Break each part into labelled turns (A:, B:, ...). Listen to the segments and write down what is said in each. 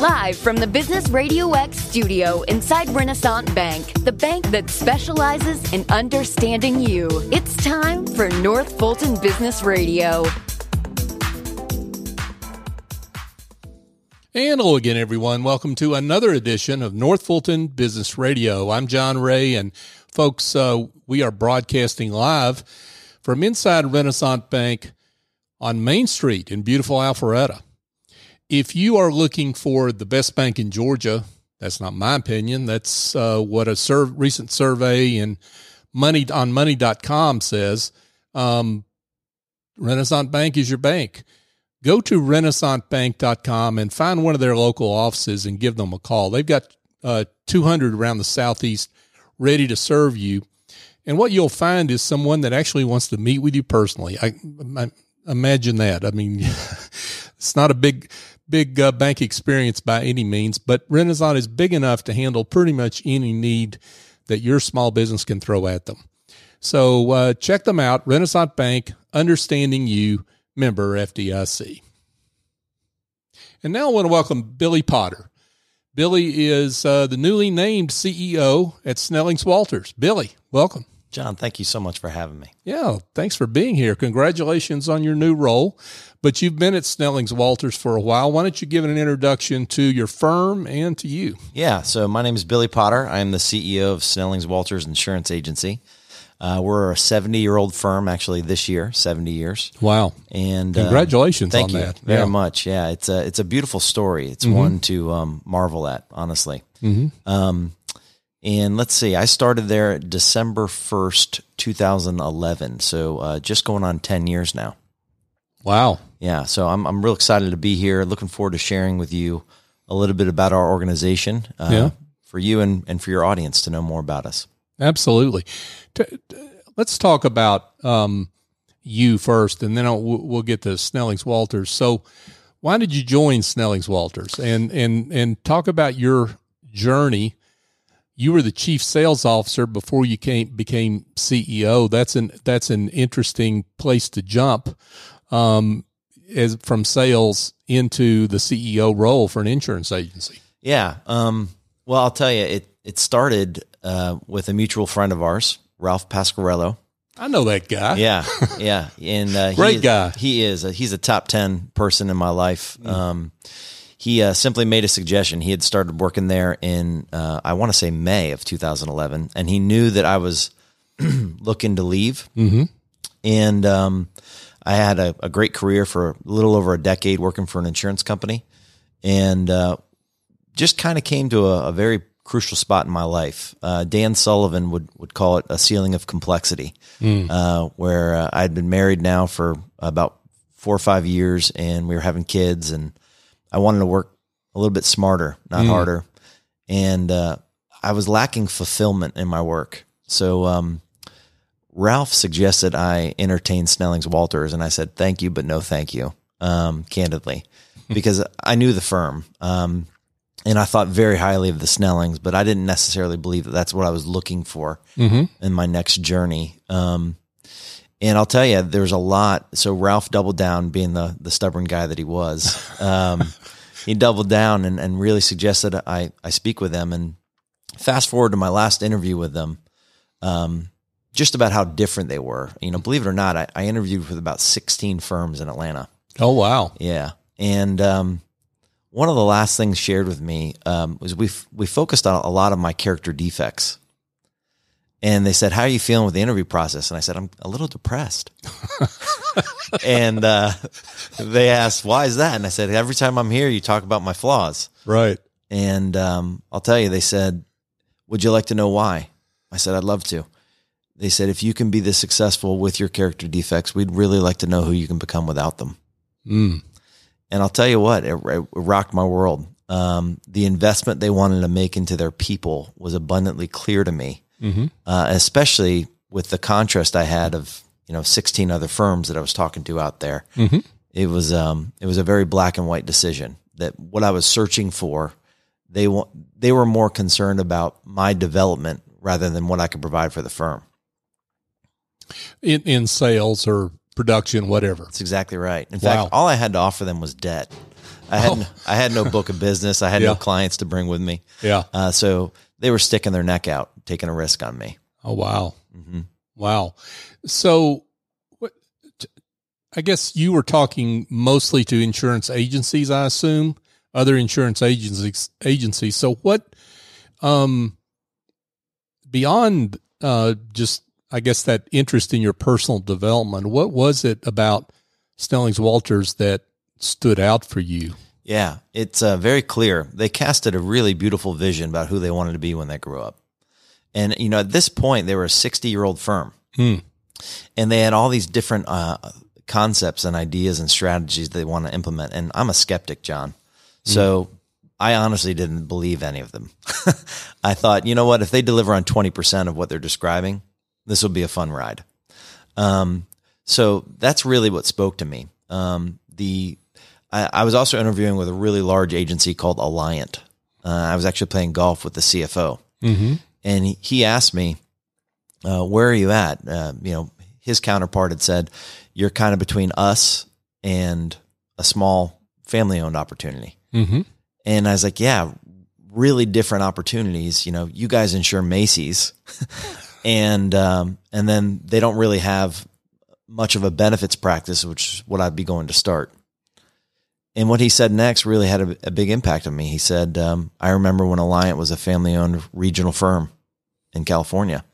A: Live from the Business Radio X studio inside Renaissance Bank, the bank that specializes in understanding you. It's time for North Fulton Business Radio.
B: And hello again, everyone. Welcome to another edition of North Fulton Business Radio. I'm John Ray, and folks, uh, we are broadcasting live from inside Renaissance Bank on Main Street in beautiful Alpharetta. If you are looking for the best bank in Georgia, that's not my opinion. That's uh, what a sur- recent survey in money on money.com says. Um, Renaissance Bank is your bank. Go to renaissancebank.com and find one of their local offices and give them a call. They've got uh, 200 around the southeast ready to serve you. And what you'll find is someone that actually wants to meet with you personally. I, I imagine that. I mean, it's not a big, big uh, bank experience by any means, but Renaissance is big enough to handle pretty much any need that your small business can throw at them. So uh, check them out. Renaissance Bank, understanding you, member FDIC. And now I want to welcome Billy Potter. Billy is uh, the newly named CEO at Snellings Walters. Billy, welcome.
C: John, thank you so much for having me.
B: Yeah, thanks for being here. Congratulations on your new role. But you've been at Snellings Walters for a while. Why don't you give an introduction to your firm and to you?
C: Yeah, so my name is Billy Potter. I am the CEO of Snellings Walters Insurance Agency. Uh, we're a 70 year old firm, actually, this year, 70 years.
B: Wow!
C: And
B: uh, congratulations
C: thank
B: on
C: you
B: that.
C: very
B: yeah.
C: much. Yeah, it's a it's a beautiful story. It's mm-hmm. one to um, marvel at, honestly.
B: Mm-hmm.
C: Um, and let's see, I started there December 1st, 2011. So uh, just going on 10 years now.
B: Wow.
C: Yeah. So I'm, I'm real excited to be here. Looking forward to sharing with you a little bit about our organization uh,
B: yeah.
C: for you and, and for your audience to know more about us.
B: Absolutely. T- t- let's talk about um, you first, and then I'll, we'll get to Snellings Walters. So, why did you join Snellings Walters? And and and talk about your journey you were the chief sales officer before you came became CEO. That's an that's an interesting place to jump um, as from sales into the CEO role for an insurance agency.
C: Yeah. Um, well, I'll tell you, it it started uh, with a mutual friend of ours, Ralph Pasquarello.
B: I know that guy.
C: Yeah, yeah, and uh,
B: great
C: he is,
B: guy.
C: He is. A, he's a top ten person in my life. Mm. Um, he uh, simply made a suggestion. He had started working there in, uh, I want to say May of 2011, and he knew that I was looking to leave.
B: Mm-hmm.
C: And um, I had a, a, great career for a little over a decade working for an insurance company, and uh, just kind of came to a, a, very crucial spot in my life. Uh, Dan Sullivan would would call it a ceiling of complexity,
B: mm.
C: where uh, I'd been married now for about four or five years, and we were having kids and I wanted to work a little bit smarter, not mm. harder. And uh, I was lacking fulfillment in my work. So um, Ralph suggested I entertain Snellings Walters, and I said, thank you, but no thank you, um, candidly, because I knew the firm. Um, and I thought very highly of the Snellings, but I didn't necessarily believe that that's what I was looking for
B: mm-hmm.
C: in my next journey. Um, and I'll tell you, there's a lot. So Ralph doubled down, being the the stubborn guy that he was. Um, he doubled down and, and really suggested I I speak with them. And fast forward to my last interview with them, um, just about how different they were. You know, believe it or not, I, I interviewed with about 16 firms in Atlanta.
B: Oh wow,
C: yeah. And um, one of the last things shared with me um, was we we focused on a lot of my character defects and they said, "How are you feeling with the interview process?" And I said, "I'm a little depressed." and uh, they asked, "Why is that?" And I said, "Every time I'm here, you talk about my flaws."
B: Right.
C: And um, I'll tell you, they said, "Would you like to know why?" I said, "I'd love to." They said, "If you can be this successful with your character defects, we'd really like to know who you can become without them."
B: Mm.
C: And I'll tell you what, it, it rocked my world. Um, the investment they wanted to make into their people was abundantly clear to me
B: mm-hmm.
C: uh, especially with the contrast I had of you know 16 other firms that I was talking to out there.
B: Mm-hmm.
C: It was um, it was a very black and white decision that what I was searching for, they want they were more concerned about my development rather than what I could provide for the firm.
B: In, in sales or production, whatever.
C: That's exactly right. In
B: wow.
C: fact, all I had to offer them was debt. I had I had no book of business. I had
B: Yeah.
C: no clients to bring with me.
B: Yeah.
C: Uh, so they were sticking their neck out, taking a risk on me.
B: Oh wow.
C: hmm
B: Wow. So, what? I guess you were talking mostly to insurance agencies, I assume, other insurance agencies. Agencies. So, what? Um, beyond uh, just, I guess that interest in your personal development, what was it about Snellings Walters that stood out for you?
C: Yeah, it's uh, very clear. They casted a really beautiful vision about who they wanted to be when they grew up. And, you know, at this point, they were a 60 year old firm.
B: Hmm.
C: And they had all these different uh, concepts and ideas and strategies they want to implement. And I'm a skeptic, John. So I honestly didn't believe any of them. I thought, you know what? If they deliver on 20% of what they're describing, this will be a fun ride. Um, so that's really what spoke to me. Um, the I, I was also interviewing with a really large agency called Alliant. Uh, I was actually playing golf with the CFO,
B: Mm-hmm.
C: and he, he asked me, uh, "Where are you at?" Uh, you know, his counterpart had said, "You're kind of between us and a small family-owned opportunity."
B: Mm-hmm.
C: And I was like, "Yeah, really different opportunities. You know, you guys insure Macy's, and um, and then they don't really have much of a benefits practice, which is what I'd be going to start." And what he said next really had a, a big impact on me. He said, um, "I remember when Alliant was a family-owned regional firm in California,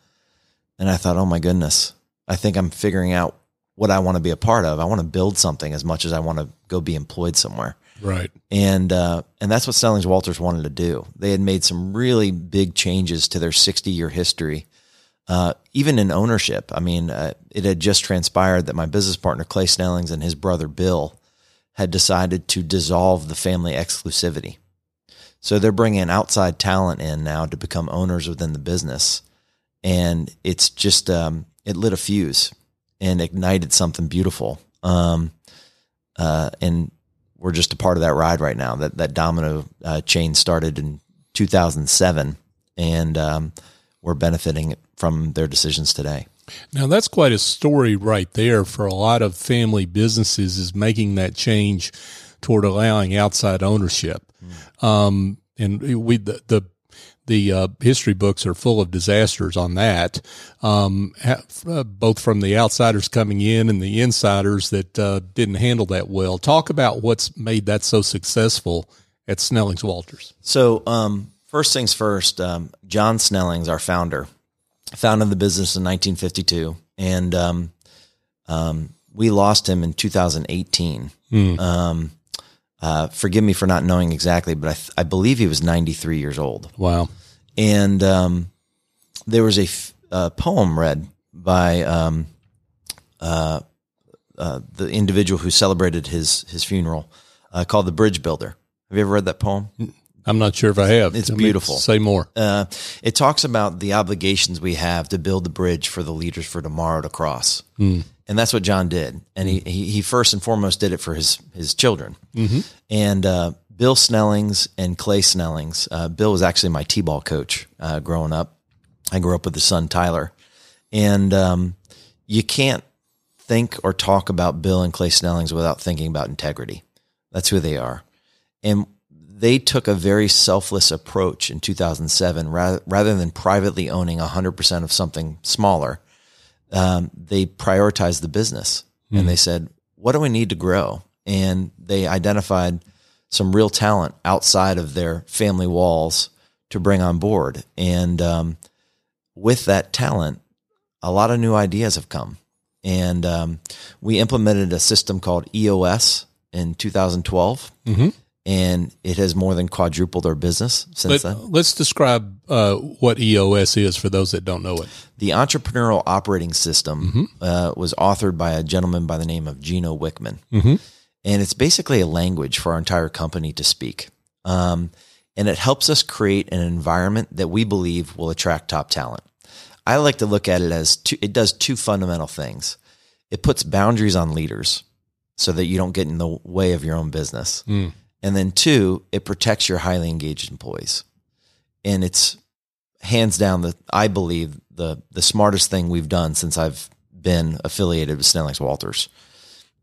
C: and I thought, oh my goodness, I think I'm figuring out what I want to be a part of. I want to build something as much as I want to go be employed somewhere."
B: Right.
C: and uh, and that's what Snellings Walters wanted to do. They had made some really big changes to their 60 year history, uh, even in ownership. I mean, uh, it had just transpired that my business partner Clay Snellings and his brother Bill had decided to dissolve the family exclusivity. So they're bringing outside talent in now to become owners within the business, and it's just um, it lit a fuse and ignited something beautiful. Um, uh, and we're just a part of that ride right now. That that domino uh, chain started in 2007, and um, we're benefiting from their decisions today.
B: Now that's quite a story right there for a lot of family businesses is making that change toward allowing outside ownership. Um, and we the the, the uh, history books are full of disasters on that, um, ha- uh, both from the outsiders coming in and the insiders that uh, didn't handle that well. Talk about what's made that so successful at Snellings Walters.
C: So, um, first things first, um, John Snellings, our founder, founded the business in 1952, and um, um, we lost him in 2018. Um, uh, forgive me for not knowing exactly, but I, th- I believe he was 93 years old.
B: Wow.
C: and um, there was a, f- a poem read by um, uh, uh, the individual who celebrated his his funeral uh, called "The Bridge Builder." Have you ever read that poem?
B: I'm not sure if I have.
C: It's beautiful.
B: Say more.
C: Uh, it talks about the obligations we have to build the bridge for the leaders for tomorrow to cross, and that's what John did. And he, he first and foremost did it for his his children. And uh, Bill Snellings and Clay Snellings. Uh, Bill was actually my t-ball coach uh, growing up. I grew up with his son Tyler, and um, you can't think or talk about Bill and Clay Snellings without thinking about integrity. That's who they are, and they took a very selfless approach in 2007 rather, rather than privately owning 100% of something smaller um, they prioritized the business. And they said what do we need to grow? And they identified some real talent outside of their family walls to bring on board. And um, with that talent a lot of new ideas have come. And um, we implemented a system called EOS in 2012 and it has more than quadrupled our business since
B: But
C: then.
B: let's describe uh, what EOS is for those that don't know it.
C: The entrepreneurial operating system uh, was authored by a gentleman by the name of Gino Wickman, and it's basically a language for our entire company to speak. Um, and it helps us create an environment that we believe will attract top talent. I like to look at it as two, it does two fundamental things. It puts boundaries on leaders so that you don't get in the way of your own business. And then two, it protects your highly engaged employees. And it's hands down the I believe the the smartest thing we've done since I've been affiliated with Snellings Walters.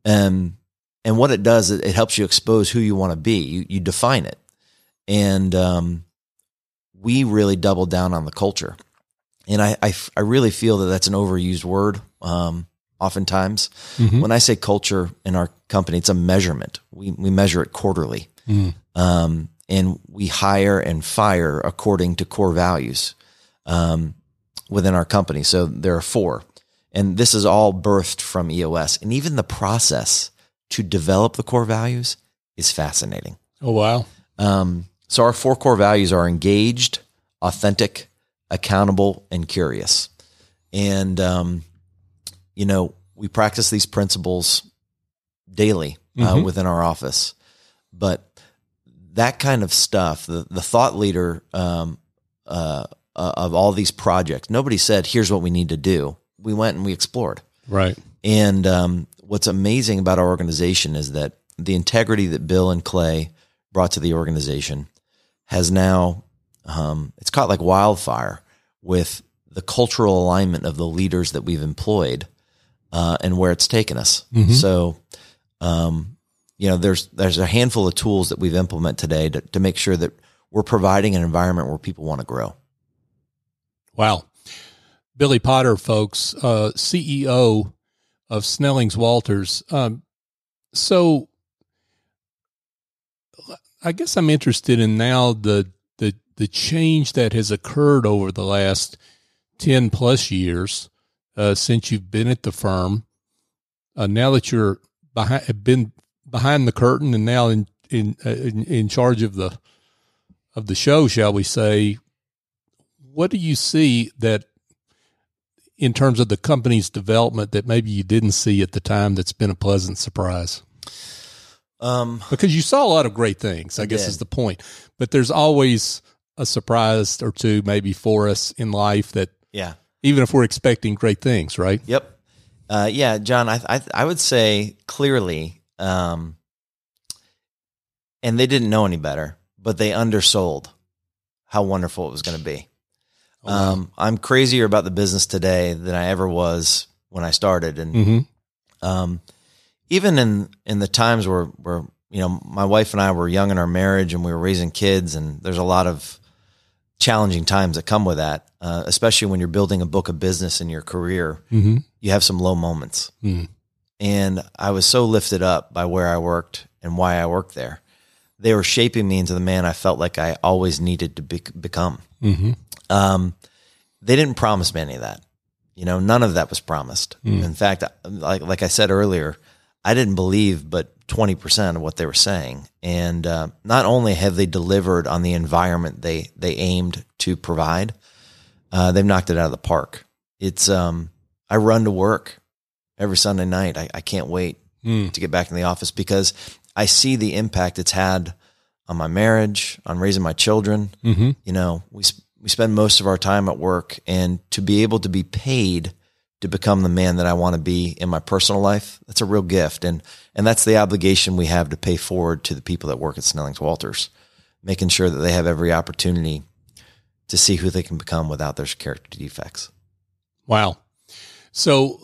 C: Um and what it does, it, it helps you expose who you want to be. You, you define it. And, um, we really doubled down on the culture. And I, I, I really feel that that's an overused word. Um, oftentimes
B: Mhm.
C: when I say culture in our company, it's a measurement. We, we measure it quarterly.
B: Mm.
C: Um, and we hire and fire according to core values, um, within our company. So there are four and this is all birthed from EOS and even the process to develop the core values is fascinating.
B: Oh wow.
C: Um, so our four core values are engaged, authentic, accountable, and curious. And um, you know, we practice these principles daily uh,
B: Mhm.
C: within our office. But that kind of stuff, the the thought leader um, uh, uh, of all these projects, nobody said, "Here's what we need to do." We went and we explored.
B: Right.
C: And um, what's amazing about our organization is that the integrity that Bill and Clay brought to the organization has now um, it's caught like wildfire with the cultural alignment of the leaders that we've employed uh, and where it's taken us. So, um, you know, there's there's a handful of tools that we've implemented today to, to make sure that we're providing an environment where people want to grow.
B: Wow. Billy Potter, folks, uh, CEO of Snellings Walters. Um, so I guess I'm interested in now the, the, the change that has occurred over the last 10 plus years, uh, since you've been at the firm. Uh, now that you're behind, been behind the curtain and now in, in, uh, in, in charge of the, of the show, shall we say, what do you see that in terms of the company's development that maybe you didn't see at the time that's been a pleasant surprise?
C: Um,
B: Because you saw a lot of great things, I,
C: I
B: guess
C: did.
B: is the point. But there's always a surprise or two maybe for us in life that
C: yeah.
B: Even if we're expecting great things, right?
C: Yep. Uh, yeah, John, I, I I would say clearly, um, and they didn't know any better, but they undersold how wonderful it was going to be.
B: Oh, wow.
C: Um, I'm crazier about the business today than I ever was when I started, and
B: Mm-hmm.
C: um, even in in the times where where you know my wife and I were young in our marriage and we were raising kids, and there's a lot of challenging times that come with that, uh, especially when you're building a book of business in your career.
B: Mm-hmm.
C: You have some low moments,
B: Mm.
C: and I was so lifted up by where I worked and why I worked there. They were shaping me into the man I felt like I always needed to be- become.
B: Mm-hmm.
C: Um, they didn't promise me any of that. You know, none of that was promised. In fact, like like I said earlier, I didn't believe but twenty percent of what they were saying. And uh, not only have they delivered on the environment they they aimed to provide, uh, they've knocked it out of the park. It's um, I run to work every Sunday night. I, I can't wait
B: Mm.
C: to get back in the office because I see the impact it's had on my marriage, on raising my children.
B: Mm-hmm.
C: You know, we sp- we spend most of our time at work, and to be able to be paid to become the man that I want to be in my personal life, that's a real gift, and and that's the obligation we have to pay forward to the people that work at Snellings Walters, making sure that they have every opportunity to see who they can become without their character defects.
B: Wow. So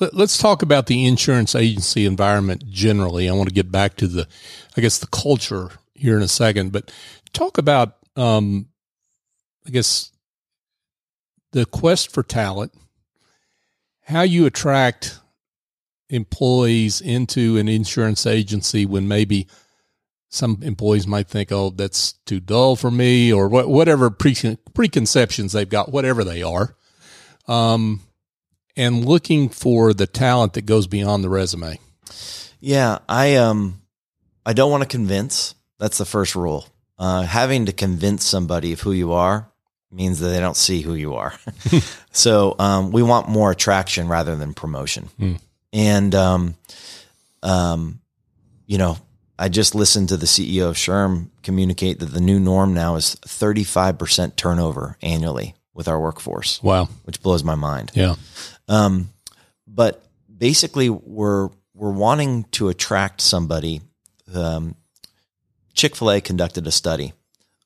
B: let, let's talk about the insurance agency environment generally. I want to get back to the, I guess, the culture here in a second, but talk about, um, I guess, the quest for talent, how you attract employees into an insurance agency when maybe some employees might think, oh, that's too dull for me, or what, whatever pre- preconceptions they've got, whatever they are um, and looking for the talent that goes beyond the resume.
C: Yeah, I um, I don't want to convince. That's the first rule. Uh, having to convince somebody of who you are means that they don't see who you are. so um, we want more attraction rather than promotion.
B: Hmm.
C: And um, um, you know, I just listened to the CEO of SHRM communicate that the new norm now is 35% turnover annually with our workforce,
B: Wow.
C: which blows my mind.
B: Yeah.
C: Um, but basically, we're we're wanting to attract somebody. Um, Chick Fil A conducted a study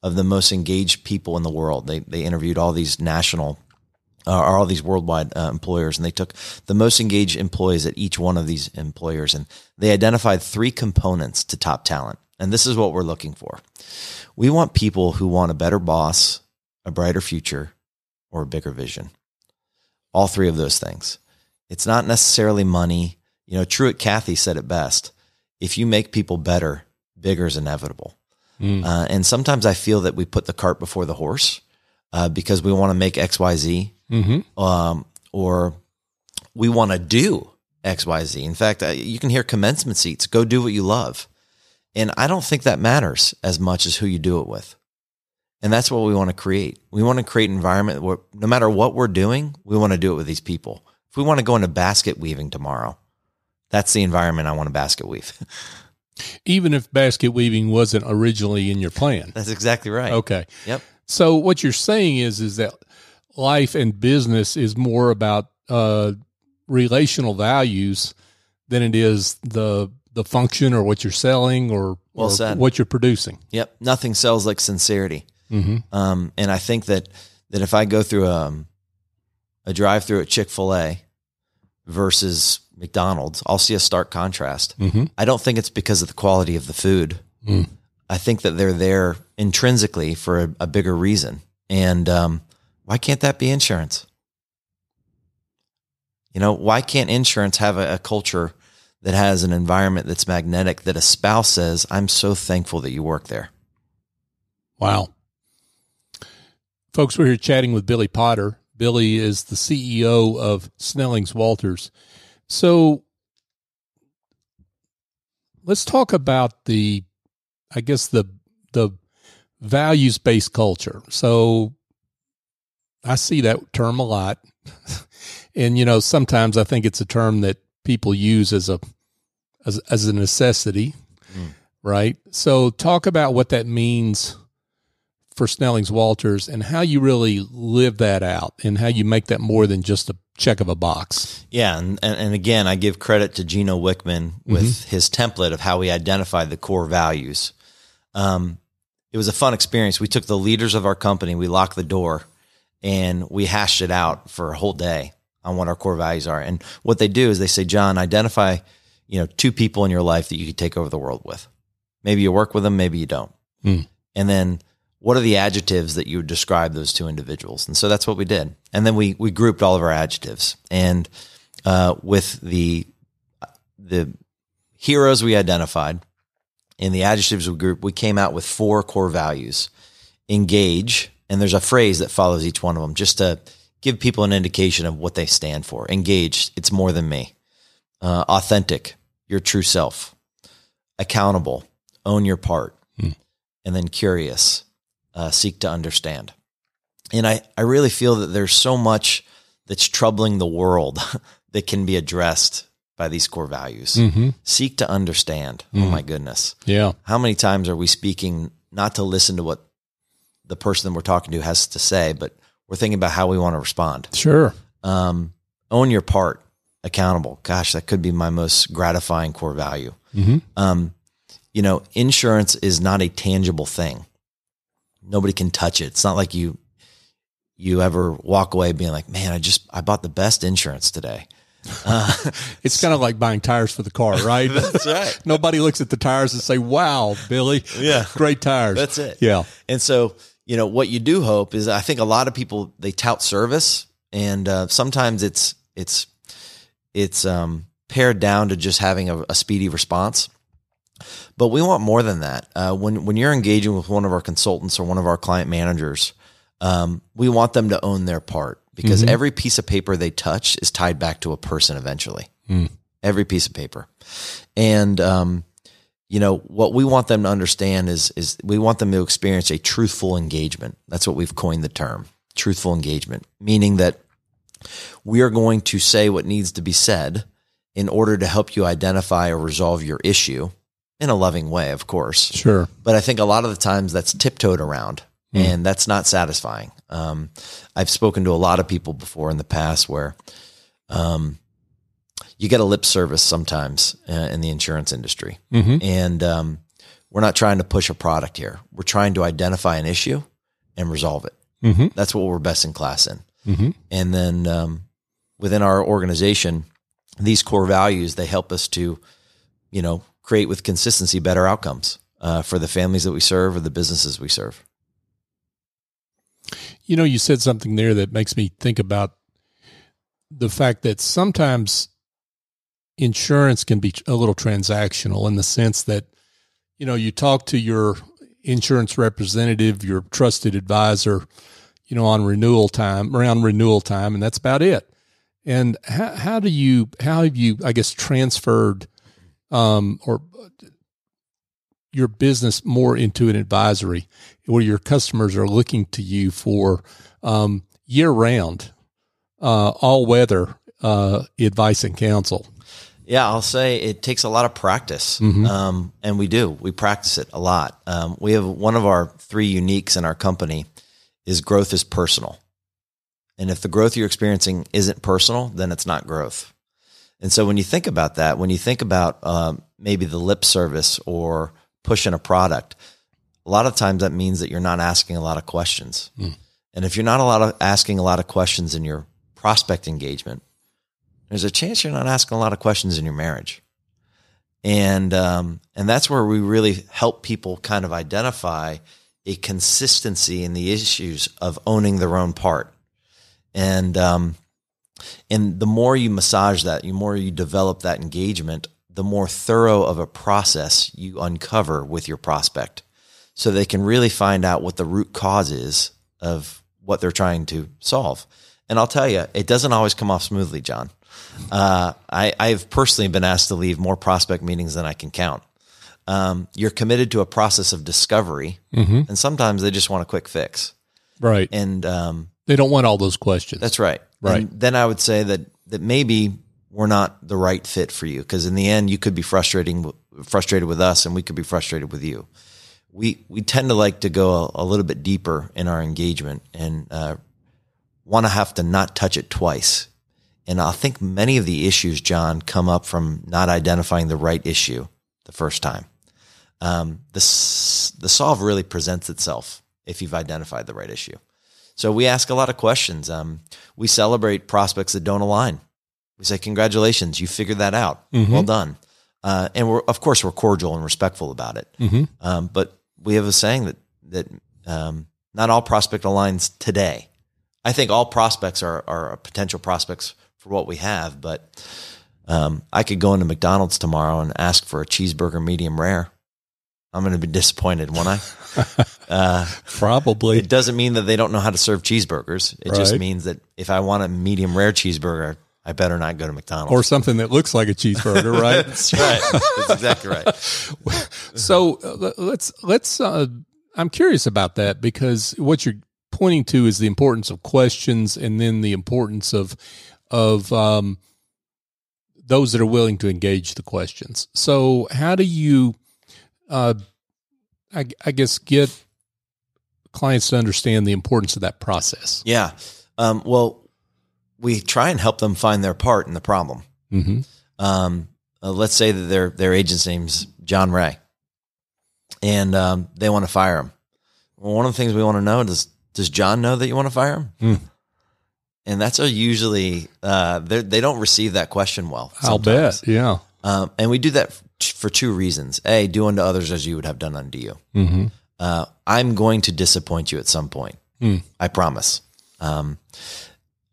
C: of the most engaged people in the world. They they interviewed all these national are all these worldwide uh, employers, and they took the most engaged employees at each one of these employers, and they identified three components to top talent. And this is what we're looking for. We want people who want a better boss, a brighter future, or a bigger vision. All three of those things. It's not necessarily money. You know, Truett Cathy said it best. If you make people better, bigger is inevitable.
B: Mm.
C: Uh, and sometimes I feel that we put the cart before the horse uh, because we want to make X, Y, Z,
B: Mm-hmm.
C: um, or we want to do X, Y, Z. In fact, uh, you can hear commencement seats. Go do what you love, and I don't think that matters as much as who you do it with. And that's what we want to create. We want to create an environment where no matter what we're doing, we want to do it with these people. If we want to go into basket weaving tomorrow, that's the environment I want to basket weave.
B: Even if basket weaving wasn't originally in your plan.
C: that's exactly right.
B: Okay.
C: Yep.
B: So what you're saying is is that life and business is more about uh, relational values than it is the the function or what you're selling or,
C: Well
B: or
C: said.
B: what you're producing.
C: Yep. Nothing sells like sincerity.
B: Mm-hmm.
C: Um, and I think that that if I go through a a drive through at Chick fil A versus McDonald's, I'll see a stark contrast.
B: Mm-hmm.
C: I don't think it's because of the quality of the food.
B: Mm.
C: I think that they're there intrinsically for a, a bigger reason. And um, why can't that be insurance? You know, why can't insurance have a, a culture that has an environment that's magnetic that a spouse says, I'm so thankful that you work there?
B: Wow. Folks, we're here chatting with Billy Potter. Billy is the CEO of Snellings Walters. So let's talk about the, I guess, the, the values based culture. So I see that term a lot. and, you know, sometimes I think it's a term that people use as a, as, as a necessity.
C: Mm.
B: Right. So talk about what that means for Snellings Walters and how you really live that out and how you make that more than just a check of a box.
C: Yeah, and, and, again, I give credit to Gino Wickman with his template of how we identified the core values. Um, it was a fun experience. We took the leaders of our company, we locked the door, and we hashed it out for a whole day on what our core values are. And what they do is they say, John, identify, you know, two people in your life that you could take over the world with. Maybe you work with them, maybe you don't.
B: Hmm.
C: And then what are the adjectives that you would describe those two individuals? And so that's what we did. And then we we grouped all of our adjectives. And uh, with the the heroes we identified and the adjectives we grouped, we came out with four core values: engage, and there's a phrase that follows each one of them, just to give people an indication of what they stand for. Engage, it's more than me. Uh, authentic, your true self. Accountable, own your part. And then curious, uh, seek to understand. And I, I really feel that there's so much that's troubling the world that can be addressed by these core values.
B: Mm-hmm.
C: Seek to understand. Oh my goodness.
B: Yeah.
C: How many times are we speaking not to listen to what the person that we're talking to has to say, but we're thinking about how we want to respond?
B: Sure.
C: Um, own your part, accountable. Gosh, that could be my most gratifying core value.
B: Mm-hmm.
C: Um, you know, insurance is not a tangible thing. Nobody can touch it. It's not like you you ever walk away being like, "Man, I just I bought the best insurance today." Uh,
B: It's kind of like buying tires for the car, right?
C: That's right.
B: Nobody looks at the tires and say, "Wow, Billy,
C: Yeah.
B: great tires."
C: That's it.
B: Yeah.
C: And so, you know, what you do hope is I think a lot of people they tout service and uh, sometimes it's it's it's um pared down to just having a, a speedy response. But we want more than that. Uh, when when you're engaging with one of our consultants or one of our client managers, um, we want them to own their part because every piece of paper they touch is tied back to a person eventually. Every piece of paper, and um, you know what we want them to understand is is we want them to experience a truthful engagement. That's what we've coined the term, truthful engagement, meaning that we are going to say what needs to be said in order to help you identify or resolve your issue in a loving way, of course.
B: Sure.
C: But I think a lot of the times that's tiptoed around and that's not satisfying. Um, I've spoken to a lot of people before in the past where um, you get a lip service sometimes uh, in the insurance industry.
B: Mhm.
C: And um, we're not trying to push a product here. We're trying to identify an issue and resolve it.
B: Mm-hmm.
C: That's what we're best in class in.
B: Mm-hmm.
C: And then um, within our organization, these core values they help us to, you know, create with consistency better outcomes uh, for the families that we serve or the businesses we serve.
B: You know, you said something there that makes me think about the fact that sometimes insurance can be a little transactional in the sense that, you know, you talk to your insurance representative, your trusted advisor, you know, on renewal time, around renewal time, and that's about it. And how, how do you, how have you, I guess, transferred um, or your business more into an advisory where your customers are looking to you for um, year round, uh, all weather uh, advice and counsel?
C: Yeah, I'll say it takes a lot of practice,
B: Mhm.
C: um, and we do. We practice it a lot. Um, we have one of our three uniques in our company is growth is personal, and if the growth you're experiencing isn't personal, then it's not growth. And so when you think about that, when you think about um, maybe the lip service or pushing a product, a lot of times that means that you're not asking a lot of questions.
B: Mm.
C: And if you're not a lot of asking a lot of questions in your prospect engagement, there's a chance you're not asking a lot of questions in your marriage. And um, and that's where we really help people kind of identify a consistency in the issues of owning their own part. And um, and the more you massage that, the more you develop that engagement, the more thorough of a process you uncover with your prospect. So they can really find out what the root cause is of what they're trying to solve. And I'll tell you, it doesn't always come off smoothly, John. Uh, I, I've personally been asked to leave more prospect meetings than I can count. Um, you're committed to a process of discovery,
B: Mm-hmm.
C: and sometimes they just want a quick fix.
B: Right.
C: And um,
B: They don't want all those questions.
C: that's right.
B: Right.
C: And then I would say that that maybe we're not the right fit for you because in the end you could be frustrating frustrated with us and we could be frustrated with you. We we tend to like to go a, a little bit deeper in our engagement and uh, want to have to not touch it twice. And I think many of the issues, John, come up from not identifying the right issue the first time. Um, the the solve really presents itself if you've identified the right issue. So we ask a lot of questions. Um, we celebrate prospects that don't align. We say, "Congratulations, you figured that out.
B: Mhm.
C: Well done." Uh, and we're of course we're cordial and respectful about it.
B: Mhm.
C: Um, but we have a saying that that um, not all prospect aligns today. I think all prospects are are potential prospects for what we have, but um, I could go into McDonald's tomorrow and ask for a cheeseburger medium rare. I'm going to be disappointed, won't I? uh,
B: Probably.
C: it doesn't mean that they don't know how to serve cheeseburgers. It just means that if I want a medium rare cheeseburger, I better not go to McDonald's.
B: or something that looks like a cheeseburger, right?
C: That's right. That's exactly right.
B: so uh, let's let's. Uh, I'm curious about that because what you're pointing to is the importance of questions, and then the importance of of um, those that are willing to engage the questions. So, how do you, uh, I, I guess, get clients to understand the importance of that process?
C: Yeah. Um, well, we try and help them find their part in the problem.
B: Mm-hmm.
C: Um, uh, let's say that their their agent's name's John Ray, and um, they want to fire him. Well, one of the things we want to know does does John know that you want to fire him?
B: Hmm.
C: And that's a usually uh, they they don't receive that question well.
B: I'll bet. Yeah.
C: Um, and we do that for two reasons. A, do unto others as you would have done unto you.
B: Mm-hmm.
C: Uh, I'm going to disappoint you at some point.
B: Hmm.
C: I promise. Um,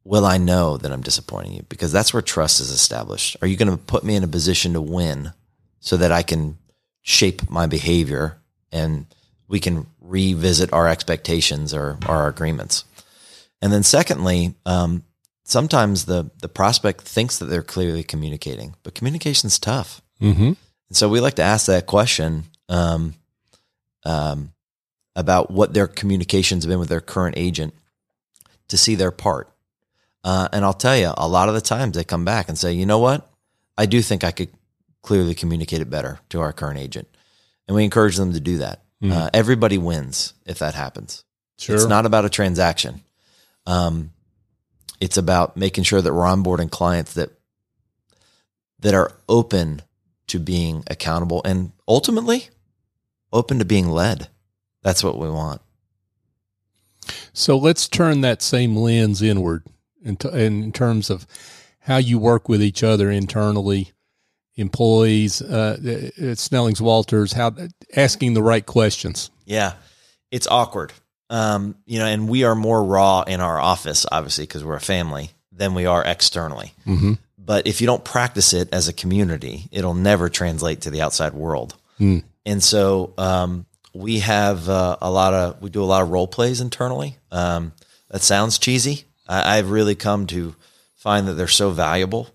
C: will I know that I'm disappointing you? Because that's where trust is established. Are you going to put me in a position to win so that I can shape my behavior and we can revisit our expectations or our agreements? And then secondly, um, sometimes the, the prospect thinks that they're clearly communicating, but communication's tough.
B: Mm-hmm.
C: And so we like to ask that question um, um, about what their communications have been with their current agent to see their part. Uh, and I'll tell you, a lot of the times they come back and say, you know what? I do think I could clearly communicate it better to our current agent. And we encourage them to do that.
B: Mhm.
C: Uh, everybody wins if that happens.
B: Sure.
C: It's not about a transaction. Um, it's about making sure that we're onboarding clients that that are open to being accountable and ultimately open to being led. That's what we want.
B: So let's turn that same lens inward in, t- in terms of how you work with each other internally, employees uh, at Snellings Walters, how asking the right questions.
C: Yeah, it's awkward. Um, you know, and we are more raw in our office, obviously, because we're a family, than we are externally.
B: Mm-hmm.
C: But if you don't practice it as a community, it'll never translate to the outside world.
B: Mm.
C: And so um, we have uh, a lot of we do a lot of role plays internally. Um, that sounds cheesy. I, I've really come to find that they're so valuable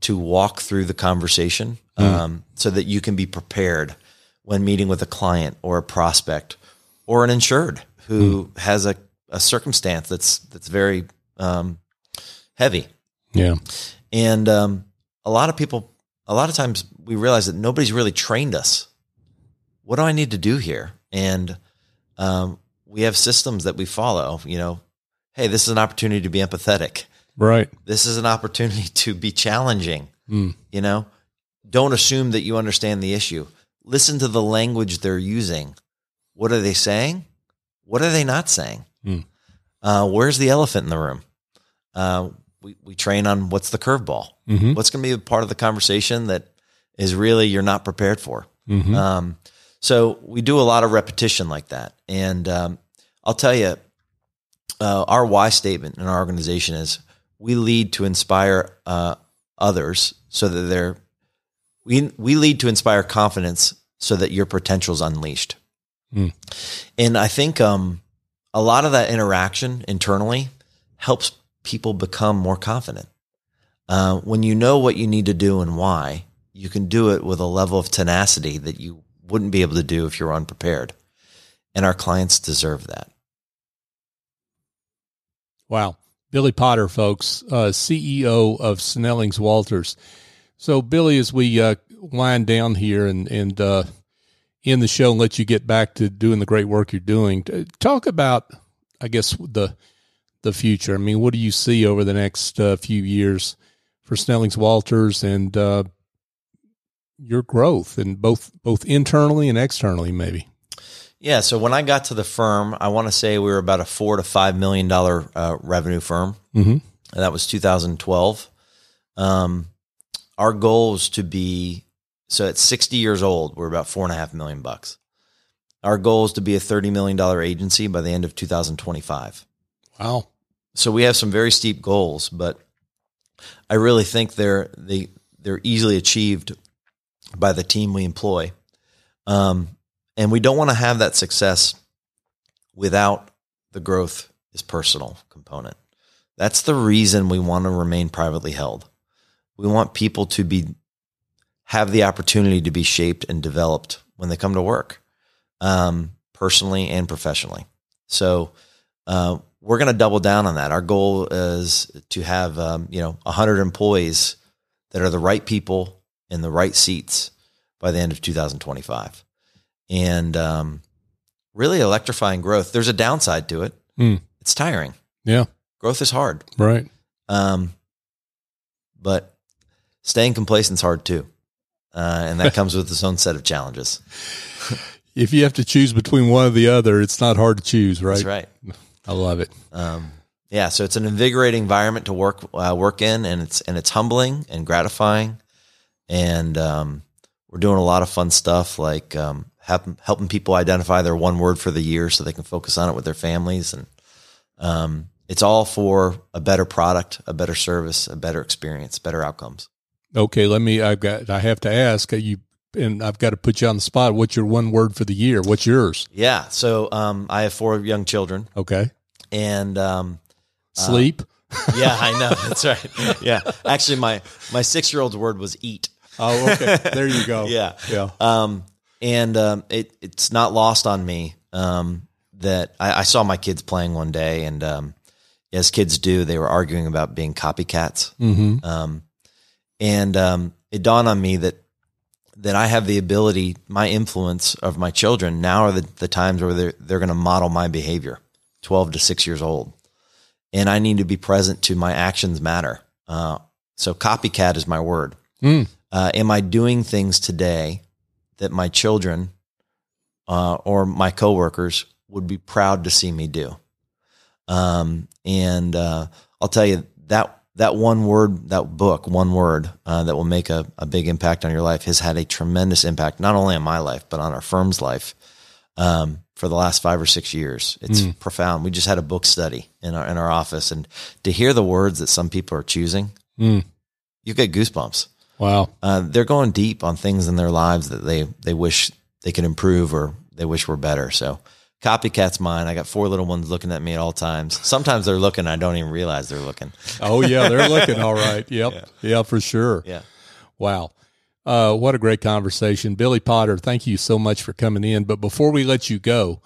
C: to walk through the conversation um, so that you can be prepared when meeting with a client or a prospect or an insured who has a, a circumstance that's that's very um, heavy.
B: Yeah.
C: And um, a lot of people, a lot of times we realize that nobody's really trained us. What do I need to do here? And um, we have systems that we follow. You know, hey, this is an opportunity to be empathetic.
B: Right.
C: This is an opportunity to be challenging.
B: Mm.
C: You know, don't assume that you understand the issue. Listen to the language they're using. What are they saying? What are they not saying?
B: Mm.
C: Uh, where's the elephant in the room? Uh, we, we train on what's the curveball.
B: Mhm.
C: What's going to be a part of the conversation that is really you're not prepared for.
B: Mhm.
C: Um, so we do a lot of repetition like that. And um, I'll tell you, uh, our why statement in our organization is we lead to inspire uh, others so that they're we we lead to inspire confidence so that your potential is unleashed.
B: Mm.
C: And I think um, a lot of that interaction internally helps people become more confident. Uh, when you know what you need to do and why, you can do it with a level of tenacity that you wouldn't be able to do if you're unprepared. And our clients deserve that.
B: Wow. Billy Potter, folks, uh, CEO of Snellings Walters. So, Billy, as we uh, wind down here and, and uh, end the show and let you get back to doing the great work you're doing, talk about, I guess, the the future. I mean, what do you see over the next uh, few years for Snellings Walters and uh, your growth, and both both internally and externally, maybe?
C: Yeah. So when I got to the firm, I want to say we were about a four to five million dollar uh, revenue firm.
B: Mm-hmm.
C: And that was 2012. Um, our goal is to be so at 60 years old, we're about four and a half million bucks. Our goal is to be a 30 million dollar agency by the end of 2025.
B: Wow.
C: So we have some very steep goals, but I really think they're they they're easily achieved by the team we employ. Um, and we don't want to have that success without the growth is personal component. That's the reason we want to remain privately held. We want people to be have the opportunity to be shaped and developed when they come to work, um, personally and professionally. So uh, we're going to double down on that. Our goal is to have um, you know 100 employees that are the right people in the right seats by the end of 2025, and um, really electrifying growth. There's a downside to it.
B: Mm.
C: It's tiring.
B: Yeah.
C: Growth is hard.
B: Right.
C: Um, but staying complacent is hard too. Uh, and that comes with its own set of challenges.
B: If you have to choose between one or the other, it's not hard to choose, right?
C: That's right.
B: I love it.
C: Um, yeah, so it's an invigorating environment to work uh, work in, and it's and it's humbling and gratifying, and um, we're doing a lot of fun stuff like um, help, helping people identify their one word for the year so they can focus on it with their families, and um, it's all for a better product, a better service, a better experience, better outcomes.
B: Okay, let me. I've got. I have to ask uh, you, and I've got to put you on the spot. What's your one word for the year? What's yours?
C: Yeah, so um, I have four young children,
B: Okay,
C: and um,
B: sleep.
C: yeah, I know that's right. Yeah, actually, my my six year old's word was eat.
B: oh, okay. There you go.
C: Yeah.
B: yeah.
C: Um, and um, it it's not lost on me um, that I, I saw my kids playing one day, and um, as kids do, they were arguing about being copycats.
B: Mm-hmm.
C: Um, and um, it dawned on me that that I have the ability, my influence of my children now are the, the times where they're they're going to model my behavior, twelve to six years old, and I need to be present to my actions matter. Uh, so copycat is my word.
B: Mm.
C: Uh, am I doing things today that my children uh, or my coworkers would be proud to see me do? Um, and uh, I'll tell you that that one word, that book, one word uh, that will make a, a big impact on your life has had a tremendous impact, not only on my life, but on our firm's life um, for the last five or six years. It's
B: Mm.
C: profound. We just had a book study in our, in our office and to hear the words that some people are choosing,
B: Mm.
C: you get goosebumps.
B: Wow.
C: Uh, they're going deep on things in their lives that they, they wish they could improve or they wish were better. So copycat's mine. I got four little ones looking at me at all times. Sometimes they're looking. I don't even realize they're looking.
B: Oh yeah, they're looking all right. Yep. Yeah, for sure.
C: Yeah.
B: Wow. Uh, what a great conversation. Billy Potter, thank you so much for coming in. But before we let you go,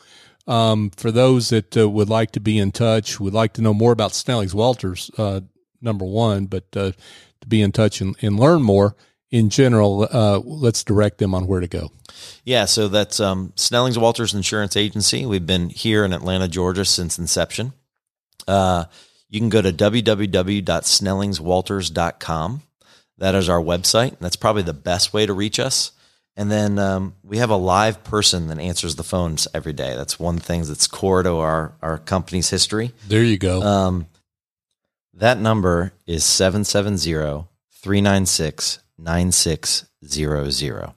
B: um, for those that uh, would like to be in touch, would like to know more about Snellings Walters, uh, number one, but uh, to be in touch and, and learn more in general, uh, let's direct them on where to go.
C: Yeah, so that's um, Snellings Walters Insurance Agency. We've been here in Atlanta, Georgia since inception. Uh, you can go to www.snellingswalters.com. That is our website. That's probably the best way to reach us. And then um, we have a live person that answers the phones every day. That's one thing that's core to our, our company's history.
B: There you go.
C: Um, that number is 770 396 9600.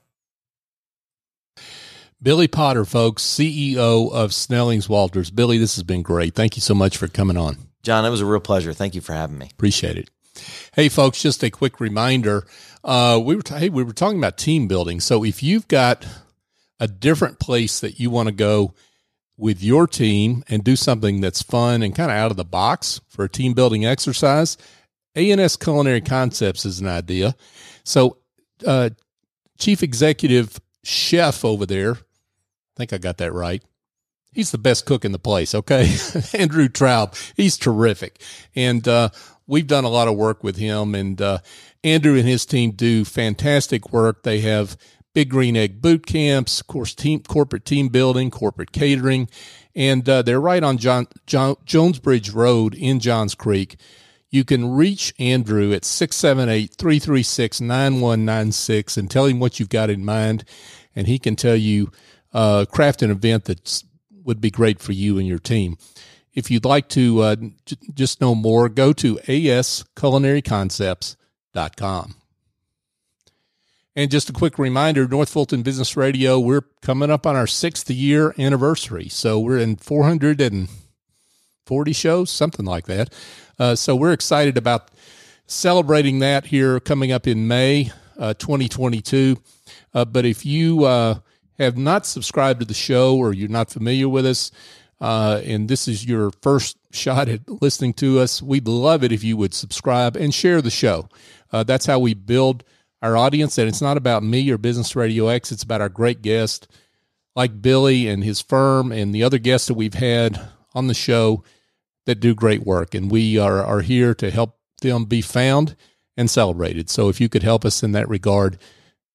B: Billy Potter, folks, CEO of Snellings Walters. Billy, this has been great. Thank you so much for coming on.
C: John, it was a real pleasure. Thank you for having me.
B: Appreciate it. Hey, folks, just a quick reminder. Uh, we were t- hey, we were talking about team building. So if you've got a different place that you want to go with your team and do something that's fun and kind of out of the box for a team building exercise, ANS Culinary Concepts is an idea. So, uh, Chief Executive Chef over there, I think I got that right. He's the best cook in the place. Okay. Andrew Traub. He's terrific. And, uh, we've done a lot of work with him and, uh, Andrew and his team do fantastic work. They have big green egg boot camps, of course, team, corporate team building, corporate catering. And, uh, they're right on John, John, Jonesbridge Road in Johns Creek. You can reach Andrew at 678 336 9196 and tell him what you've got in mind. And he can tell you, uh, craft an event that would be great for you and your team. If you'd like to uh, j- just know more, go to asculinaryconcepts.com. And just a quick reminder North Fulton Business Radio, we're coming up on our sixth year anniversary. So we're in 440 shows, something like that. Uh, so we're excited about celebrating that here coming up in May uh, 2022. Uh, but if you uh, have not subscribed to the show or you're not familiar with us, uh, and this is your first shot at listening to us, we'd love it if you would subscribe and share the show. Uh, that's how we build our audience. And it's not about me or Business Radio X, it's about our great guest like Billy and his firm and the other guests that we've had on the show that do great work. And we are, are here to help them be found and celebrated. So if you could help us in that regard,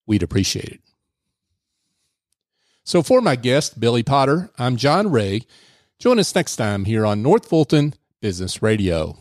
B: we'd appreciate it. So for my guest, Billy Potter, I'm John Ray. Join us next time here on North Fulton Business Radio.